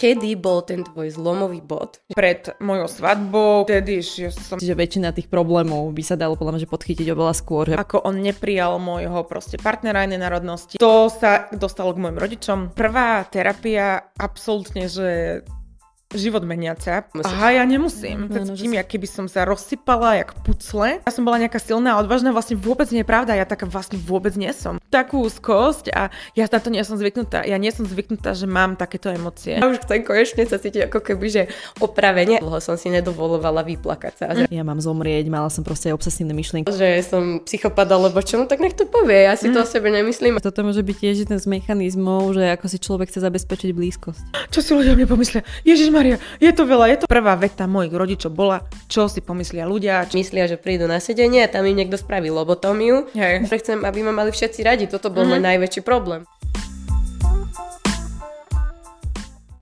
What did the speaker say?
Kedy bol ten tvoj zlomový bod? Pred mojou svadbou, vtedy že som... Čiže väčšina tých problémov by sa dalo podľa mňa, že podchytiť oveľa skôr. Že... Ako on neprijal môjho proste partnera inej národnosti. To sa dostalo k mojim rodičom. Prvá terapia absolútne, že život meniaca. Musíš. Aha, ja nemusím. No, no, že Tým, ja keby som sa rozsypala jak pucle. Ja som bola nejaká silná a odvážna, vlastne vôbec nie je pravda. Ja taká vlastne vôbec nie som. Takú úzkosť a ja na to nie som zvyknutá. Ja nie som zvyknutá, že mám takéto emócie. Ja už chcem konečne sa cítiť ako keby, že opravene. Dlho som si nedovolovala vyplakať sa. Že, Ja mám zomrieť, mala som proste aj obsesívne myšlienky. že som psychopat alebo čo, no tak nech to povie. Ja si to o sebe nemyslím. Toto môže byť tiež jeden z mechanizmov, že ako si človek chce zabezpečiť blízkosť. Čo si ľudia mne pomyslia? Ježiš Maria, je to veľa, je to prvá veta mojich rodičov bola, čo si pomyslia ľudia. Či... Myslia, že prídu na sedenie a tam im niekto spraví lobotómiu. Hej. Chcem, aby ma mali všetci radi. Toto bol môj najväčší problém.